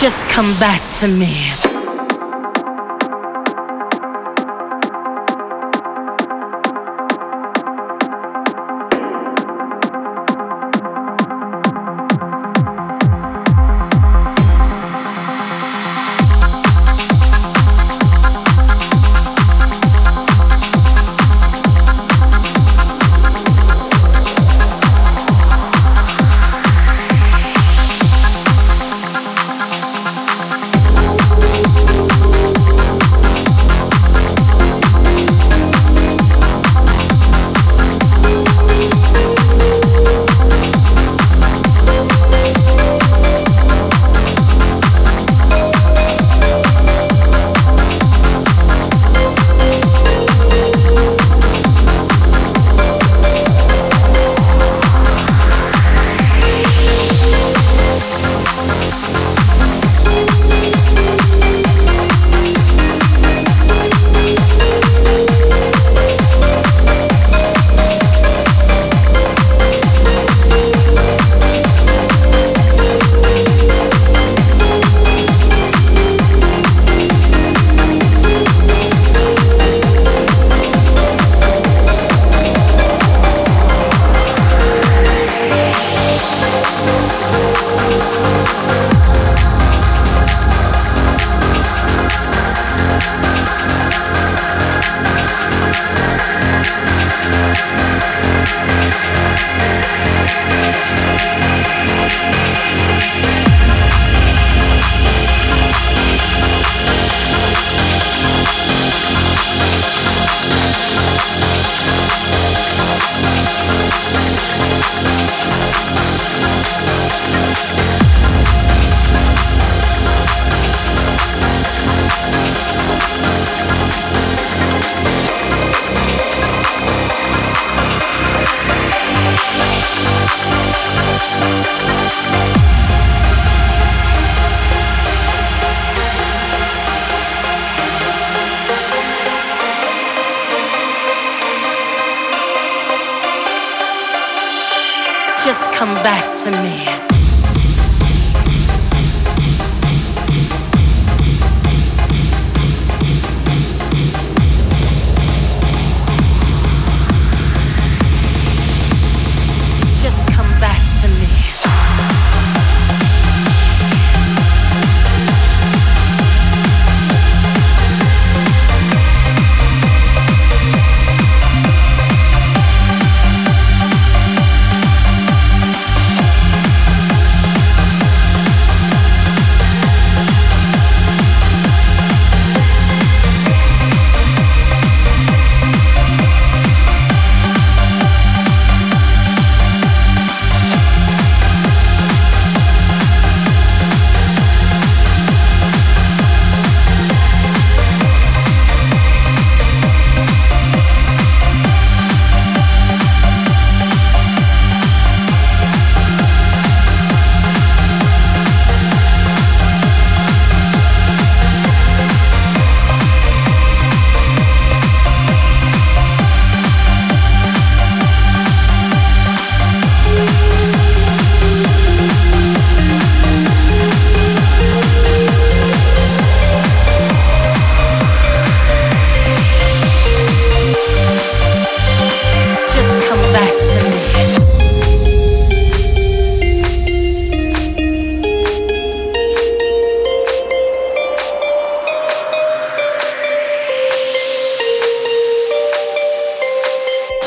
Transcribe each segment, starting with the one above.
Just come back to me. Just come back to me.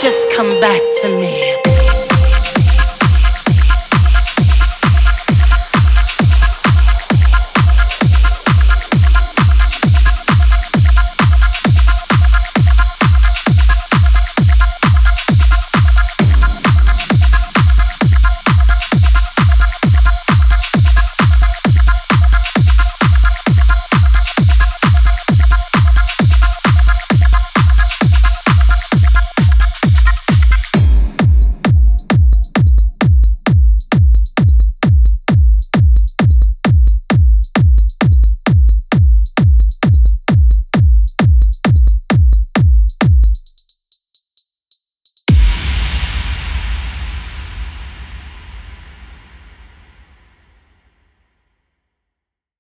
just come back to me.